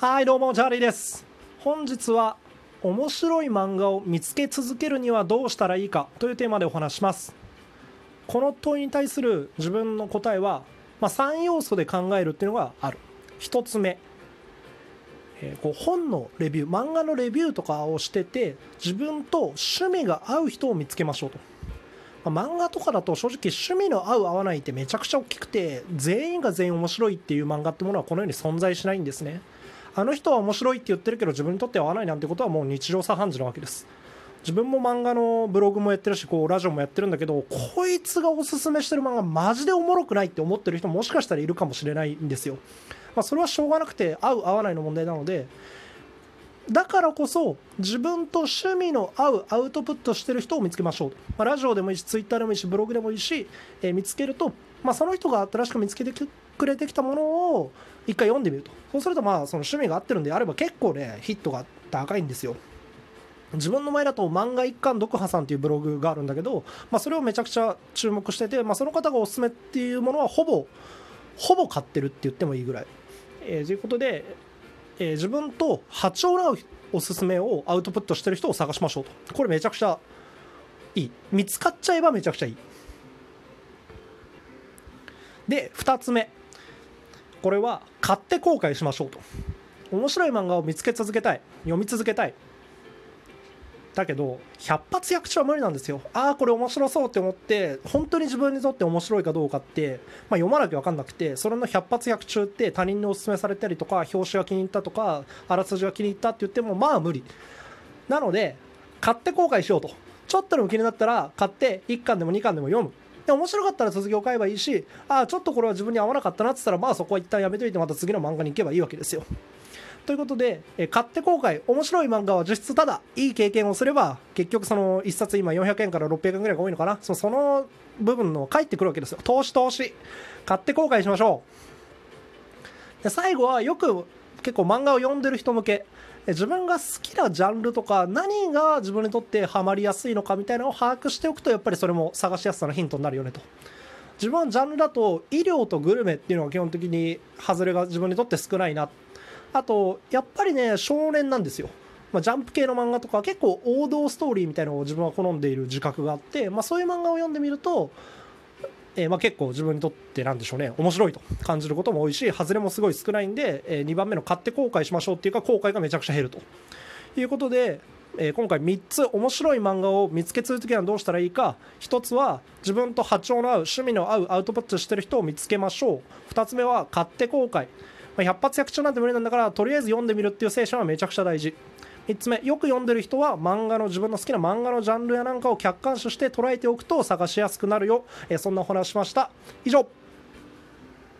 はいどうもチャーリーです。本日は面白い漫画を見つけ続けるにはどうしたらいいかというテーマでお話します。この問いに対する自分の答えは、まあ、3要素で考えるっていうのがある。1つ目。えーこう本のレビュー漫画のレビューとかをしてて自分と趣味が合う人を見つけましょうと、まあ漫画とかだと正直趣味の合う合わないってめちゃくちゃ大きくて全員が全員面白いっていう漫画ってものはこのように存在しないんですね。あの人は面白いって言ってるけど自分にとっては合わないなんてことはもう日常茶飯事なわけです。自分も漫画のブログもやってるしこうラジオもやってるんだけどこいつがおすすめしてる漫画マジでおもろくないって思ってる人もしかしたらいるかもしれないんですよ。まあ、それはしょうがなくて合う合わないの問題なのでだからこそ自分と趣味の合うアウトプットしてる人を見つけましょう、まあ、ラジオでもいいしツイッターでもいいしブログでもいいし、えー見つけると、まあ、その人が新しく見つけてくれてきたものを一回読んでみると。そうするとまあその趣味が合ってるんであれば結構ねヒットが高いんですよ。自分の前だと漫画一貫読破さんっていうブログがあるんだけど、まあ、それをめちゃくちゃ注目してて、まあ、その方がおすすめっていうものはほぼほぼ買ってるって言ってもいいぐらい。えーということで、えー自分と波長の合うおすすめをアウトプットしてる人を探しましょうと。これめちゃくちゃいい。見つかっちゃえばめちゃくちゃいい。で2つ目。これは買って後悔しましょうと。面白い漫画を見つけ続けたい。読み続けたい。だけど百発百中は無理なんですよ。ああこれ面白そうって思って本当に自分にとって面白いかどうかって、まあ、読まなきゃ分かんなくてそれの百発百中って他人にお勧めされたりとか表紙が気に入ったとかあらすじが気に入ったって言ってもまあ無理。なので買って後悔しようと。ちょっとでも気になったら買って1巻でも2巻でも読む。で面白かったら続きを買えばいいしああちょっとこれは自分に合わなかったなって言ったらまあそこは一旦やめといてまた次の漫画に行けばいいわけですよ。ということで、え買って後悔面白い漫画は実質ただいい経験をすれば結局その1冊今400円から600円ぐらいが多いのかな。そその部分の返ってくるわけですよ。投資投資。買って後悔しましょう。で最後はよく結構漫画を読んでる人向け。自分が好きなジャンルとか何が自分にとってハマりやすいのかみたいなのを把握しておくとやっぱりそれも探しやすさのヒントになるよねと。自分はジャンルだと医療とグルメっていうのが基本的に外れが自分にとって少ないな。あとやっぱりね少年なんですよ、まあ、ジャンプ系の漫画とか結構王道ストーリーみたいなのを自分は好んでいる自覚があって、まあ、そういう漫画を読んでみると、えーまあ結構自分にとってなんでしょうね面白いと感じることも多いし外れもすごい少ないんで、え2番目の買って後悔しましょうっていうか後悔がめちゃくちゃ減ると。いうことで、えー今回3つ面白い漫画を見つけ続けるにはどうしたらいいか。1つは自分と波長の合う趣味の合うアウトプットしてる人を見つけましょう。2つ目は買って後悔、まあ、100発100中なんて無理なんだからとりあえず読んでみるっていう精神はめちゃくちゃ大事。3つ目よく読んでる人は漫画の自分の好きな漫画のジャンルやなんかを客観視して捉えておくと探しやすくなるよ、えそんなお話ししました。以上。